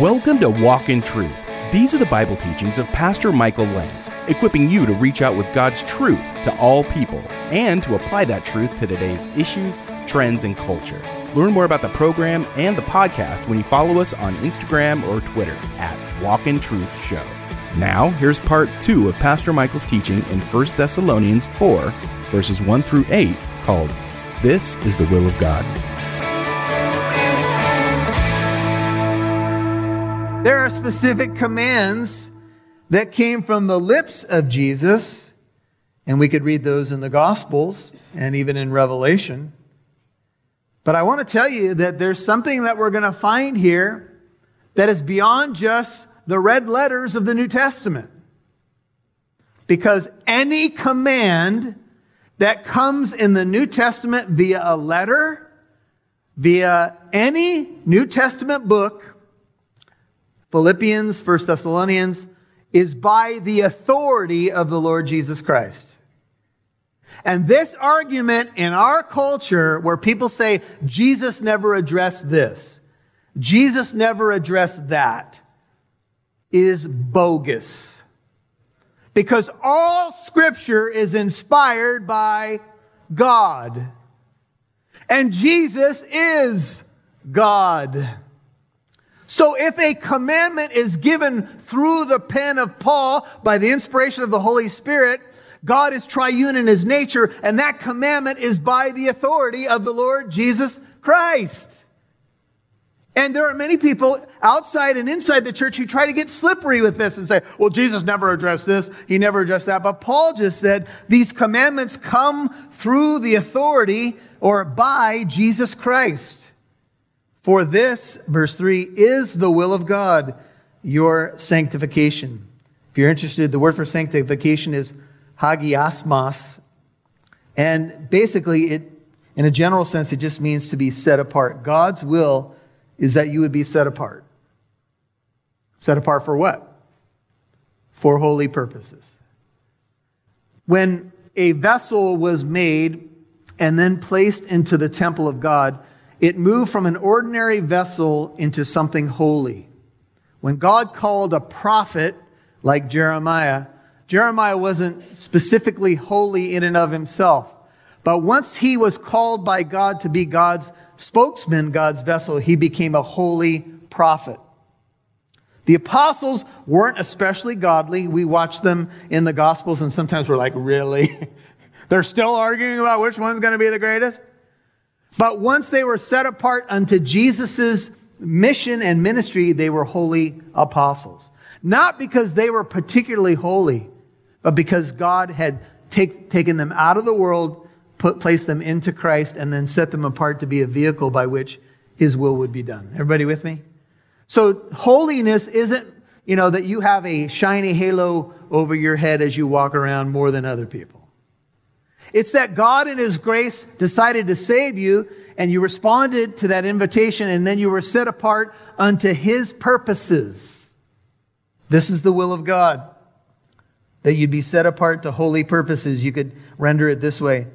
Welcome to Walk in Truth. These are the Bible teachings of Pastor Michael Lance, equipping you to reach out with God's truth to all people and to apply that truth to today's issues, trends, and culture. Learn more about the program and the podcast when you follow us on Instagram or Twitter at Walk in Truth Show. Now, here's part two of Pastor Michael's teaching in 1 Thessalonians 4, verses 1 through 8, called This is the Will of God. There are specific commands that came from the lips of Jesus, and we could read those in the Gospels and even in Revelation. But I want to tell you that there's something that we're going to find here that is beyond just the red letters of the New Testament. Because any command that comes in the New Testament via a letter, via any New Testament book, Philippians, 1 Thessalonians, is by the authority of the Lord Jesus Christ. And this argument in our culture where people say Jesus never addressed this, Jesus never addressed that, is bogus. Because all scripture is inspired by God. And Jesus is God. So if a commandment is given through the pen of Paul by the inspiration of the Holy Spirit, God is triune in his nature, and that commandment is by the authority of the Lord Jesus Christ. And there are many people outside and inside the church who try to get slippery with this and say, well, Jesus never addressed this. He never addressed that. But Paul just said these commandments come through the authority or by Jesus Christ. For this, verse 3, is the will of God, your sanctification. If you're interested, the word for sanctification is hagiasmos. And basically, it, in a general sense, it just means to be set apart. God's will is that you would be set apart. Set apart for what? For holy purposes. When a vessel was made and then placed into the temple of God, it moved from an ordinary vessel into something holy. When God called a prophet like Jeremiah, Jeremiah wasn't specifically holy in and of himself. But once he was called by God to be God's spokesman, God's vessel, he became a holy prophet. The apostles weren't especially godly. We watch them in the gospels and sometimes we're like, really? They're still arguing about which one's going to be the greatest? But once they were set apart unto Jesus' mission and ministry, they were holy apostles. Not because they were particularly holy, but because God had take, taken them out of the world, put, placed them into Christ, and then set them apart to be a vehicle by which his will would be done. Everybody with me? So holiness isn't, you know, that you have a shiny halo over your head as you walk around more than other people. It's that God in His grace decided to save you and you responded to that invitation and then you were set apart unto His purposes. This is the will of God. That you'd be set apart to holy purposes. You could render it this way.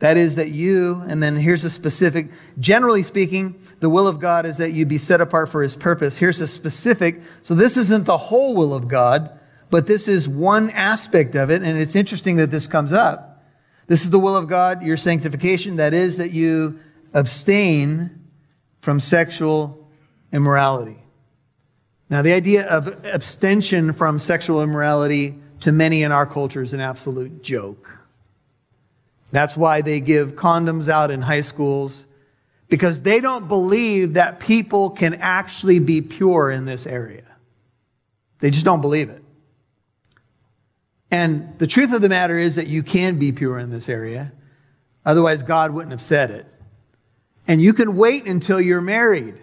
That is that you, and then here's a specific, generally speaking, the will of God is that you be set apart for his purpose. Here's a specific, so this isn't the whole will of God, but this is one aspect of it, and it's interesting that this comes up. This is the will of God, your sanctification. That is that you abstain from sexual immorality. Now, the idea of abstention from sexual immorality to many in our culture is an absolute joke. That's why they give condoms out in high schools because they don't believe that people can actually be pure in this area. They just don't believe it. And the truth of the matter is that you can be pure in this area. Otherwise, God wouldn't have said it. And you can wait until you're married.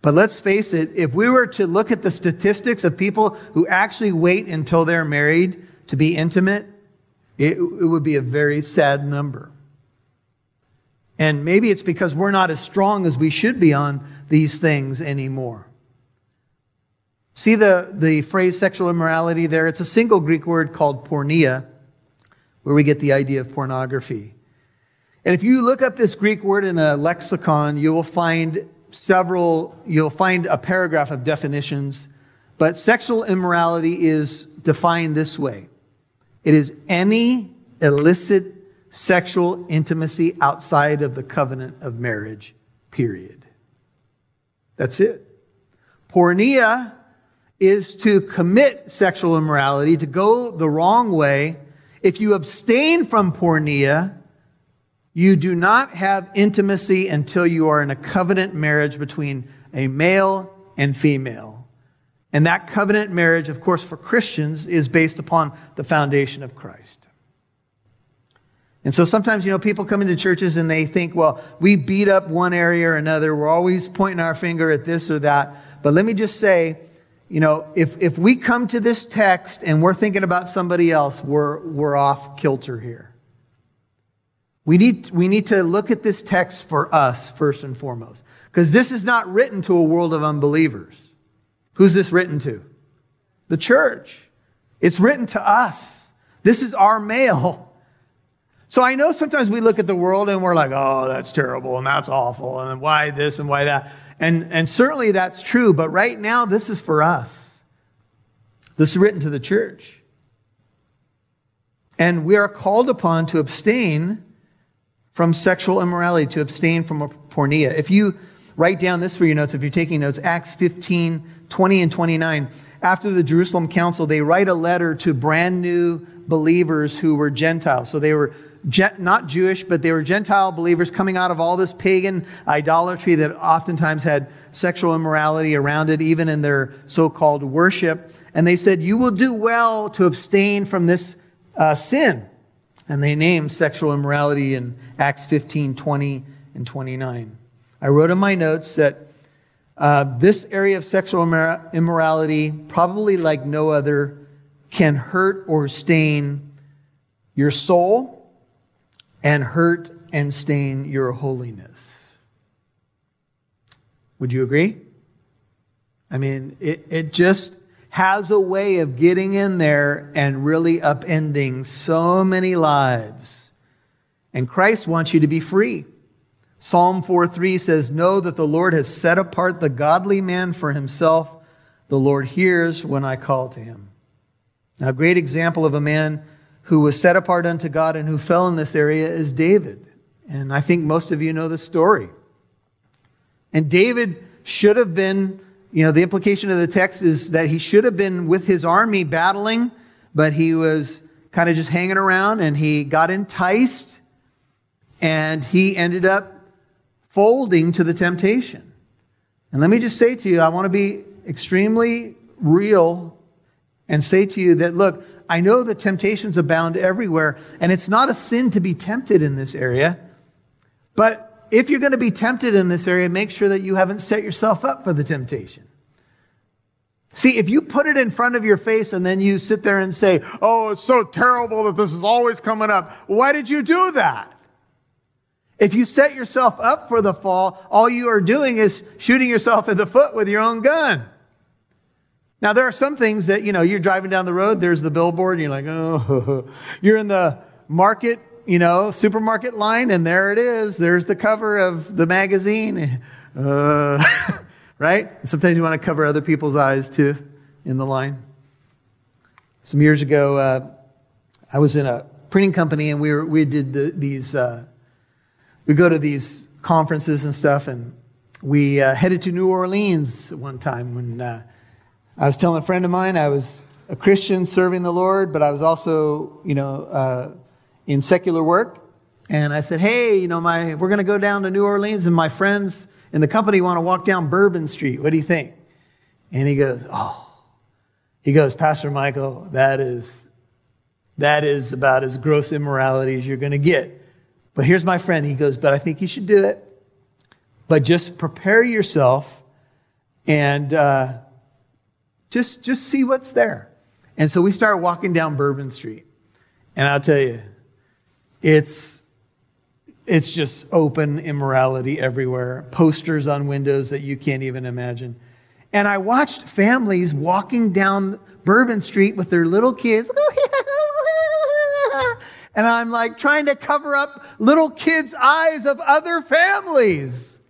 But let's face it, if we were to look at the statistics of people who actually wait until they're married to be intimate, it, it would be a very sad number. And maybe it's because we're not as strong as we should be on these things anymore. See the, the phrase sexual immorality there? It's a single Greek word called porneia, where we get the idea of pornography. And if you look up this Greek word in a lexicon, you will find several, you'll find a paragraph of definitions, but sexual immorality is defined this way it is any illicit sexual intimacy outside of the covenant of marriage, period. That's it. Porneia is to commit sexual immorality, to go the wrong way. If you abstain from porneia, you do not have intimacy until you are in a covenant marriage between a male and female. And that covenant marriage, of course, for Christians is based upon the foundation of Christ. And so sometimes, you know, people come into churches and they think, well, we beat up one area or another. We're always pointing our finger at this or that. But let me just say, you know, if, if we come to this text and we're thinking about somebody else, we're, we're off kilter here. We need, we need to look at this text for us first and foremost. Because this is not written to a world of unbelievers. Who's this written to? The church. It's written to us. This is our mail. So I know sometimes we look at the world and we're like, oh, that's terrible and that's awful and why this and why that. And, and certainly that's true, but right now this is for us. This is written to the church. And we are called upon to abstain from sexual immorality, to abstain from porneia. If you write down this for your notes, if you're taking notes, Acts 15, 20 and 29. After the Jerusalem Council, they write a letter to brand new believers who were Gentiles. So they were not Jewish, but they were Gentile believers coming out of all this pagan idolatry that oftentimes had sexual immorality around it, even in their so-called worship. And they said, you will do well to abstain from this uh, sin. And they named sexual immorality in Acts 15, 20, and 29. I wrote in my notes that uh, this area of sexual immorality, probably like no other, can hurt or stain your soul and hurt and stain your holiness. Would you agree? I mean, it, it just has a way of getting in there and really upending so many lives. And Christ wants you to be free. Psalm 4:3 says, "Know that the Lord has set apart the godly man for himself. The Lord hears when I call to him." Now, a great example of a man who was set apart unto God and who fell in this area is David. And I think most of you know the story. And David should have been you know, the implication of the text is that he should have been with his army battling, but he was kind of just hanging around and he got enticed and he ended up folding to the temptation. And let me just say to you, I want to be extremely real and say to you that, look, I know that temptations abound everywhere, and it's not a sin to be tempted in this area, but if you're going to be tempted in this area, make sure that you haven't set yourself up for the temptation. See, if you put it in front of your face and then you sit there and say, Oh, it's so terrible that this is always coming up. Why did you do that? If you set yourself up for the fall, all you are doing is shooting yourself in the foot with your own gun. Now, there are some things that, you know, you're driving down the road, there's the billboard, and you're like, oh, you're in the market you know, supermarket line, and there it is. There's the cover of the magazine. Uh, right? Sometimes you want to cover other people's eyes too in the line. Some years ago, uh, I was in a printing company, and we were, we did the, these. Uh, we go to these conferences and stuff, and we uh, headed to New Orleans one time when uh, I was telling a friend of mine I was a Christian serving the Lord, but I was also, you know uh, in secular work. And I said, hey, you know, my, we're going to go down to New Orleans and my friends in the company want to walk down Bourbon Street. What do you think? And he goes, oh, he goes, Pastor Michael, that is, that is about as gross immorality as you're going to get. But here's my friend. He goes, but I think you should do it. But just prepare yourself and uh, just, just see what's there. And so we start walking down Bourbon Street. And I'll tell you, it's, it's just open immorality everywhere, posters on windows that you can't even imagine. And I watched families walking down Bourbon Street with their little kids. and I'm like trying to cover up little kids' eyes of other families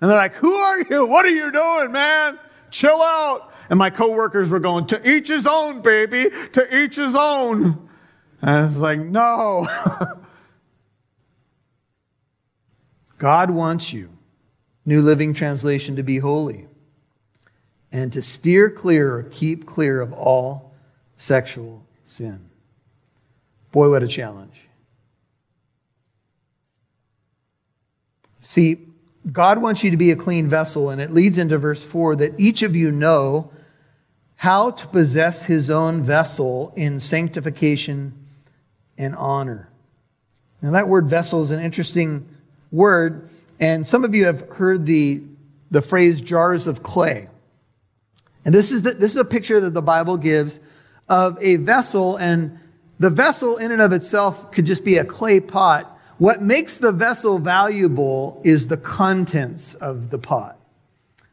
And they're like, Who are you? What are you doing, man? Chill out. And my coworkers were going, To each his own, baby. To each his own. And I was like, No. God wants you, New Living Translation, to be holy and to steer clear or keep clear of all sexual sin. Boy, what a challenge. See, God wants you to be a clean vessel, and it leads into verse 4 that each of you know how to possess his own vessel in sanctification and honor. Now, that word vessel is an interesting word, and some of you have heard the, the phrase jars of clay. And this is, the, this is a picture that the Bible gives of a vessel, and the vessel in and of itself could just be a clay pot. What makes the vessel valuable is the contents of the pot.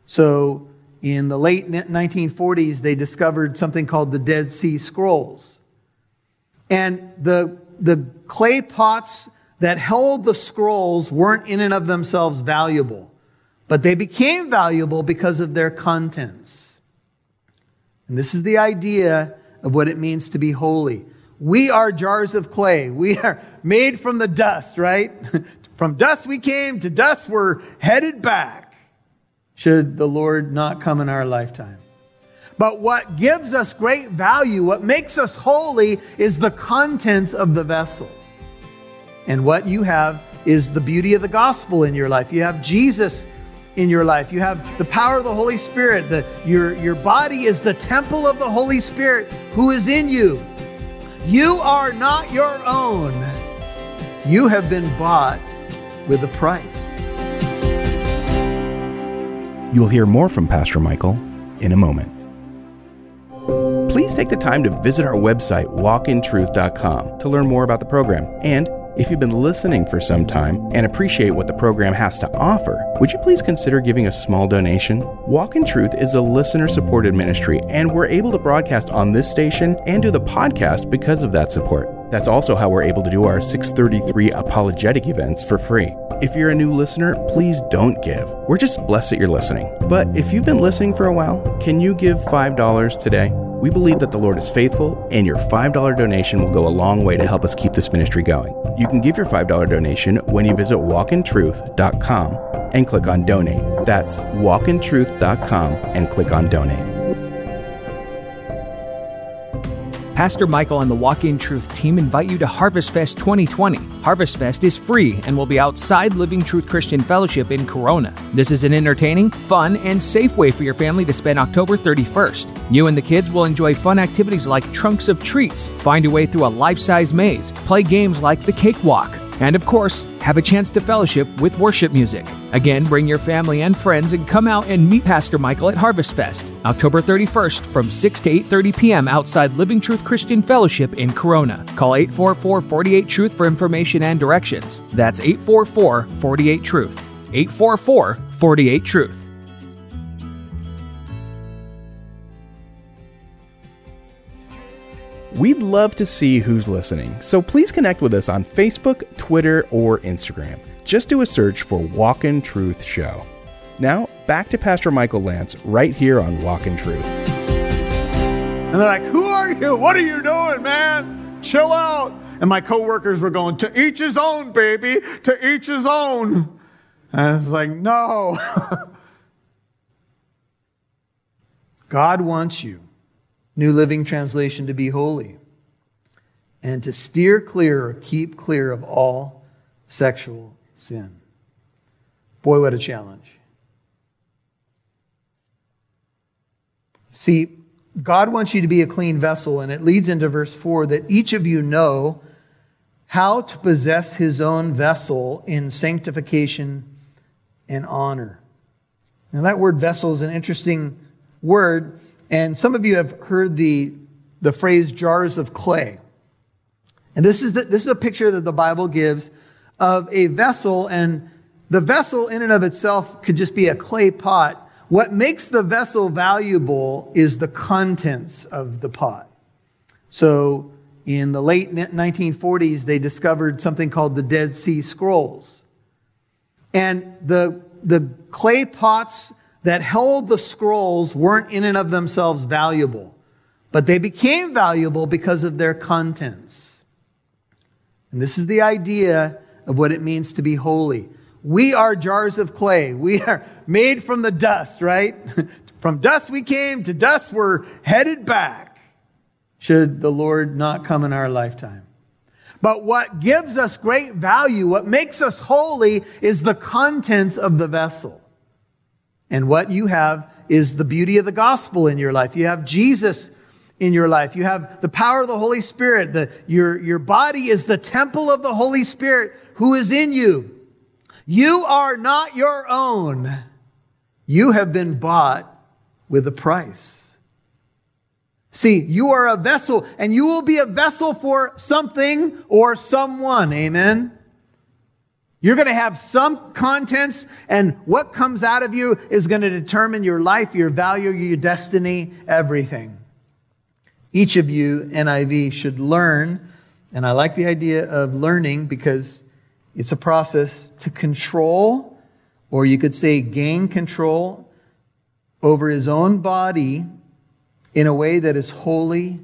So, in the late 1940s, they discovered something called the Dead Sea Scrolls. And the, the clay pots that held the scrolls weren't in and of themselves valuable, but they became valuable because of their contents. And this is the idea of what it means to be holy. We are jars of clay. We are made from the dust, right? from dust we came, to dust we're headed back, should the Lord not come in our lifetime. But what gives us great value, what makes us holy, is the contents of the vessel. And what you have is the beauty of the gospel in your life. You have Jesus in your life. You have the power of the Holy Spirit. The, your, your body is the temple of the Holy Spirit who is in you. You are not your own. You have been bought with a price. You'll hear more from Pastor Michael in a moment. Please take the time to visit our website, walkintruth.com, to learn more about the program and if you've been listening for some time and appreciate what the program has to offer, would you please consider giving a small donation? Walk in Truth is a listener supported ministry, and we're able to broadcast on this station and do the podcast because of that support. That's also how we're able to do our 633 apologetic events for free. If you're a new listener, please don't give. We're just blessed that you're listening. But if you've been listening for a while, can you give $5 today? We believe that the Lord is faithful, and your $5 donation will go a long way to help us keep this ministry going. You can give your $5 donation when you visit walkintruth.com and click on donate. That's walkintruth.com and click on donate. Pastor Michael and the Walk in Truth team invite you to Harvest Fest 2020. Harvest Fest is free and will be outside Living Truth Christian Fellowship in Corona. This is an entertaining, fun, and safe way for your family to spend October 31st. You and the kids will enjoy fun activities like trunks of treats, find your way through a life size maze, play games like the cakewalk, and of course, have a chance to fellowship with worship music. Again, bring your family and friends and come out and meet Pastor Michael at Harvest Fest, October 31st from 6 to 8:30 p.m. outside Living Truth Christian Fellowship in Corona. Call 844-48-TRUTH for information and directions. That's 844-48-TRUTH. 844-48-TRUTH. We'd love to see who's listening, so please connect with us on Facebook, Twitter, or Instagram. Just do a search for Walk in Truth Show. Now, back to Pastor Michael Lance right here on Walk in Truth. And they're like, Who are you? What are you doing, man? Chill out. And my coworkers were going, To each his own, baby. To each his own. And I was like, No. God wants you New Living Translation, to be holy and to steer clear or keep clear of all sexual sin. Boy, what a challenge. See, God wants you to be a clean vessel, and it leads into verse 4 that each of you know how to possess his own vessel in sanctification and honor. Now, that word vessel is an interesting word and some of you have heard the, the phrase jars of clay. And this is, the, this is a picture that the Bible gives of a vessel, and the vessel in and of itself could just be a clay pot. What makes the vessel valuable is the contents of the pot. So, in the late 1940s, they discovered something called the Dead Sea Scrolls. And the, the clay pots that held the scrolls weren't in and of themselves valuable, but they became valuable because of their contents. And this is the idea of what it means to be holy. We are jars of clay. We are made from the dust, right? from dust we came, to dust we're headed back, should the Lord not come in our lifetime. But what gives us great value, what makes us holy, is the contents of the vessel. And what you have is the beauty of the gospel in your life. You have Jesus in your life. You have the power of the Holy Spirit. The, your, your body is the temple of the Holy Spirit who is in you. You are not your own. You have been bought with a price. See, you are a vessel and you will be a vessel for something or someone. Amen. You're going to have some contents, and what comes out of you is going to determine your life, your value, your destiny, everything. Each of you, NIV, should learn, and I like the idea of learning because it's a process to control, or you could say gain control over his own body in a way that is holy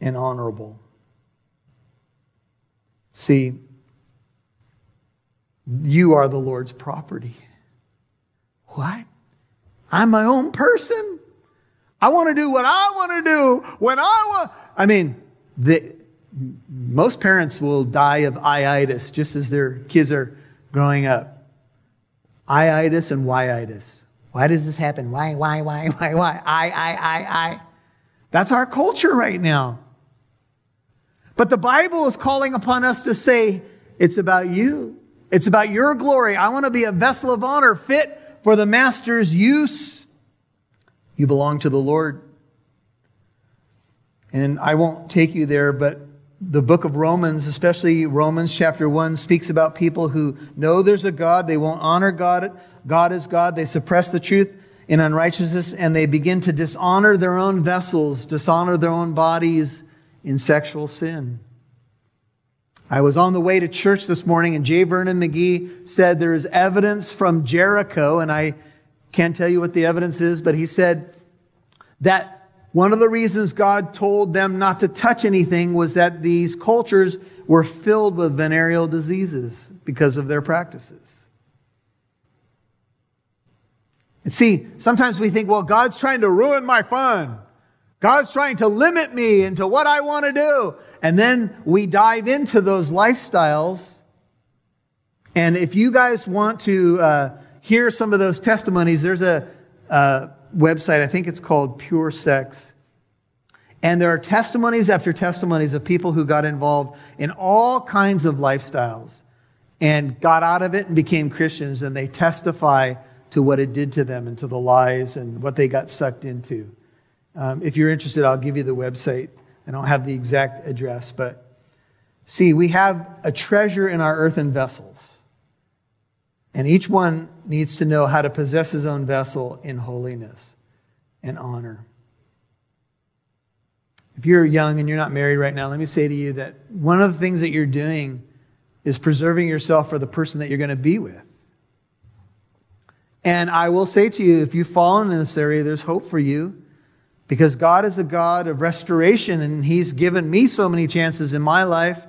and honorable. See, you are the Lord's property. What? I'm my own person. I want to do what I want to do when I want. I mean, the, most parents will die of iitis just as their kids are growing up. Iitis and whyitis. Why does this happen? Why, why, why, why, why? I, I, I, I. That's our culture right now. But the Bible is calling upon us to say, it's about you. It's about your glory. I want to be a vessel of honor fit for the master's use. You belong to the Lord. And I won't take you there, but the book of Romans, especially Romans chapter 1, speaks about people who know there's a God. They won't honor God. God is God. They suppress the truth in unrighteousness and they begin to dishonor their own vessels, dishonor their own bodies in sexual sin. I was on the way to church this morning and J. Vernon McGee said there is evidence from Jericho, and I can't tell you what the evidence is, but he said that one of the reasons God told them not to touch anything was that these cultures were filled with venereal diseases because of their practices. And see, sometimes we think, well, God's trying to ruin my fun. God's trying to limit me into what I want to do. And then we dive into those lifestyles. And if you guys want to uh, hear some of those testimonies, there's a, a website, I think it's called Pure Sex. And there are testimonies after testimonies of people who got involved in all kinds of lifestyles and got out of it and became Christians, and they testify to what it did to them and to the lies and what they got sucked into. Um, if you're interested, I'll give you the website. I don't have the exact address, but see, we have a treasure in our earthen vessels. And each one needs to know how to possess his own vessel in holiness and honor. If you're young and you're not married right now, let me say to you that one of the things that you're doing is preserving yourself for the person that you're going to be with. And I will say to you, if you've fallen in this area, there's hope for you because God is a God of restoration and He's given me so many chances in my life,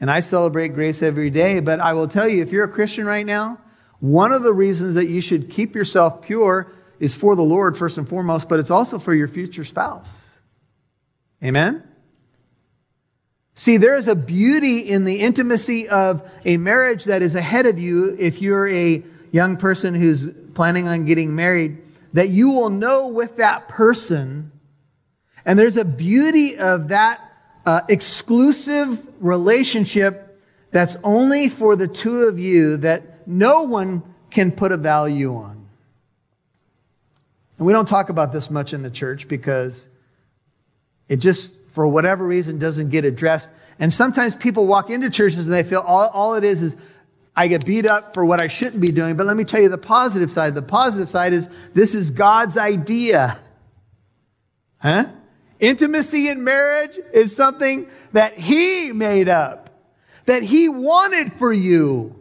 and I celebrate grace every day. But I will tell you, if you're a Christian right now, one of the reasons that you should keep yourself pure is for the Lord, first and foremost, but it's also for your future spouse. Amen? See, there is a beauty in the intimacy of a marriage that is ahead of you if you're a young person who's planning on getting married, that you will know with that person and there's a beauty of that uh, exclusive relationship that's only for the two of you that no one can put a value on. And we don't talk about this much in the church because it just, for whatever reason, doesn't get addressed. And sometimes people walk into churches and they feel all, all it is is, I get beat up for what I shouldn't be doing. But let me tell you the positive side. The positive side is this is God's idea. Huh? Intimacy in marriage is something that He made up, that He wanted for you,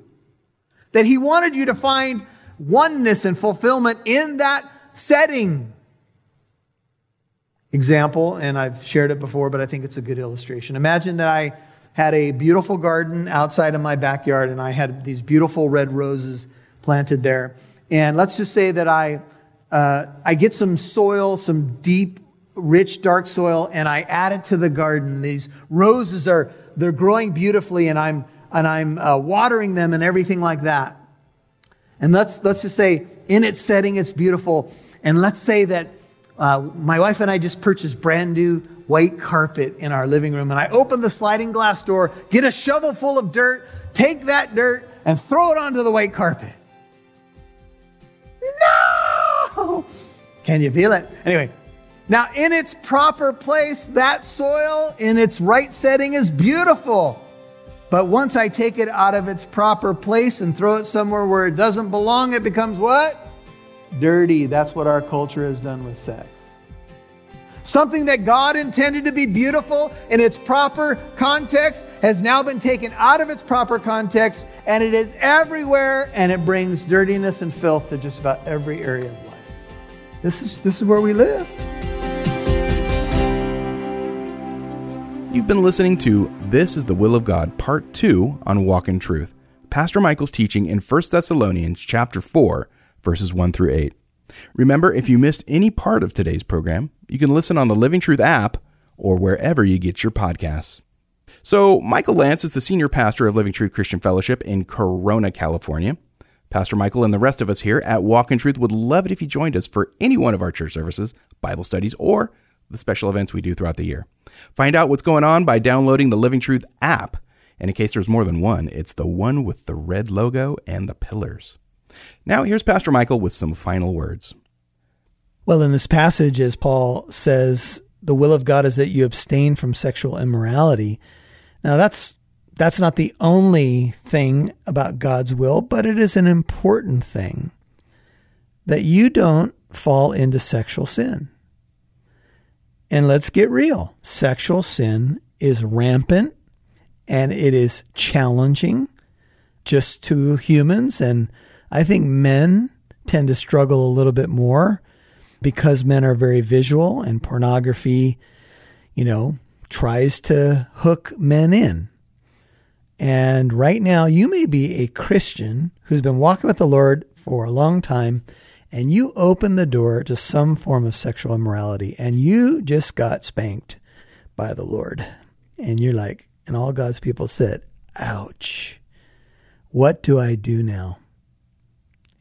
that He wanted you to find oneness and fulfillment in that setting. Example, and I've shared it before, but I think it's a good illustration. Imagine that I had a beautiful garden outside of my backyard and I had these beautiful red roses planted there. And let's just say that I, uh, I get some soil, some deep, rich, dark soil, and I add it to the garden. These roses are, they're growing beautifully and I'm, and I'm uh, watering them and everything like that. And let's, let's just say in its setting, it's beautiful. And let's say that uh, my wife and I just purchased brand new white carpet in our living room. And I open the sliding glass door, get a shovel full of dirt, take that dirt, and throw it onto the white carpet. No! Can you feel it? Anyway, now in its proper place, that soil in its right setting is beautiful. But once I take it out of its proper place and throw it somewhere where it doesn't belong, it becomes what? Dirty. That's what our culture has done with sex. Something that God intended to be beautiful in its proper context has now been taken out of its proper context and it is everywhere and it brings dirtiness and filth to just about every area of life. This is, this is where we live. You've been listening to This is the Will of God, Part 2 on Walk in Truth. Pastor Michael's teaching in 1 Thessalonians chapter 4, verses 1 through 8. Remember, if you missed any part of today's program, you can listen on the Living Truth app or wherever you get your podcasts. So, Michael Lance is the senior pastor of Living Truth Christian Fellowship in Corona, California. Pastor Michael and the rest of us here at Walk in Truth would love it if you joined us for any one of our church services, Bible studies, or the special events we do throughout the year. Find out what's going on by downloading the Living Truth app. And in case there's more than one, it's the one with the red logo and the pillars. Now, here's Pastor Michael with some final words. Well, in this passage, as Paul says, the will of God is that you abstain from sexual immorality. Now, that's that's not the only thing about God's will, but it is an important thing that you don't fall into sexual sin. And let's get real. Sexual sin is rampant and it is challenging just to humans and I think men tend to struggle a little bit more because men are very visual and pornography, you know, tries to hook men in. And right now, you may be a Christian who's been walking with the Lord for a long time, and you open the door to some form of sexual immorality, and you just got spanked by the Lord. And you're like, and all God's people said, ouch. What do I do now?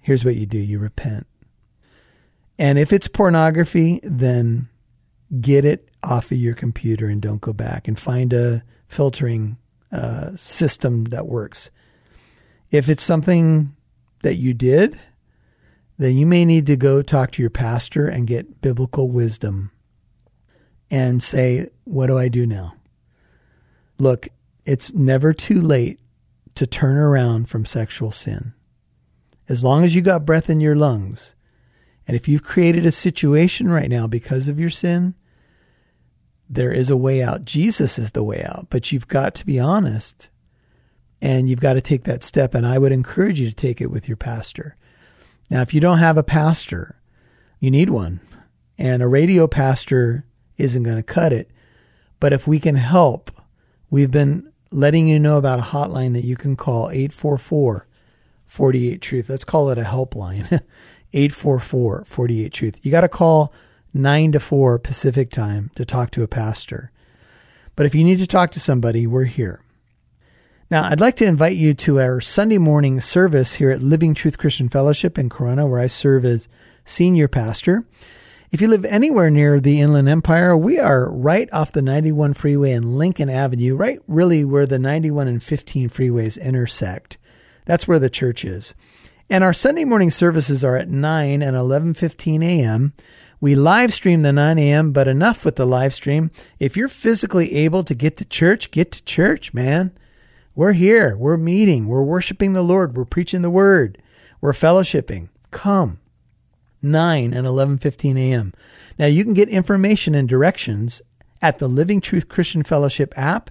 here's what you do you repent. And if it's pornography, then get it off of your computer and don't go back and find a filtering uh, system that works. If it's something that you did, then you may need to go talk to your pastor and get biblical wisdom and say, What do I do now? Look, it's never too late to turn around from sexual sin as long as you got breath in your lungs. And if you've created a situation right now because of your sin, there is a way out. Jesus is the way out, but you've got to be honest and you've got to take that step. And I would encourage you to take it with your pastor. Now, if you don't have a pastor, you need one. And a radio pastor isn't going to cut it. But if we can help, we've been letting you know about a hotline that you can call 844 48 Truth. Let's call it a helpline 844 48 Truth. You got to call 9 to 4 Pacific time to talk to a pastor. But if you need to talk to somebody, we're here. Now, I'd like to invite you to our Sunday morning service here at Living Truth Christian Fellowship in Corona, where I serve as senior pastor. If you live anywhere near the Inland Empire, we are right off the 91 freeway and Lincoln Avenue, right really where the 91 and 15 freeways intersect. That's where the church is. And our Sunday morning services are at 9 and 11:15 a.m. We live stream the 9 a.m., but enough with the live stream. If you're physically able to get to church, get to church, man. We're here. We're meeting. We're worshiping the Lord. We're preaching the word. We're fellowshipping. Come. 9 and 11:15 a.m. Now you can get information and directions at the Living Truth Christian Fellowship app.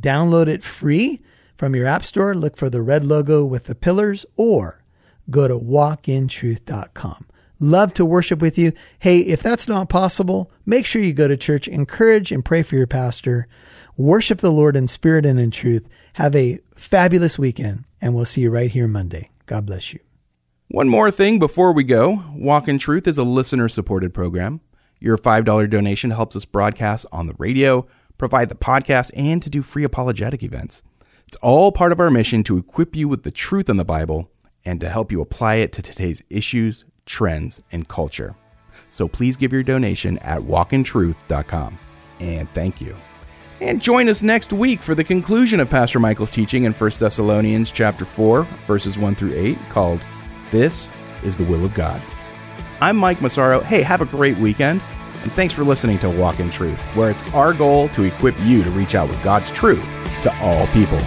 Download it free from your App Store, look for the red logo with the pillars or go to walkintruth.com. Love to worship with you. Hey, if that's not possible, make sure you go to church, encourage and pray for your pastor, worship the Lord in spirit and in truth. Have a fabulous weekend, and we'll see you right here Monday. God bless you. One more thing before we go Walk in Truth is a listener supported program. Your $5 donation helps us broadcast on the radio, provide the podcast, and to do free apologetic events. It's all part of our mission to equip you with the truth in the Bible and to help you apply it to today's issues, trends, and culture. So please give your donation at walkintruth.com. And thank you. And join us next week for the conclusion of Pastor Michael's teaching in 1 Thessalonians chapter 4, verses 1 through 8, called This is the Will of God. I'm Mike Massaro. Hey, have a great weekend. And thanks for listening to Walk in Truth, where it's our goal to equip you to reach out with God's truth to all people.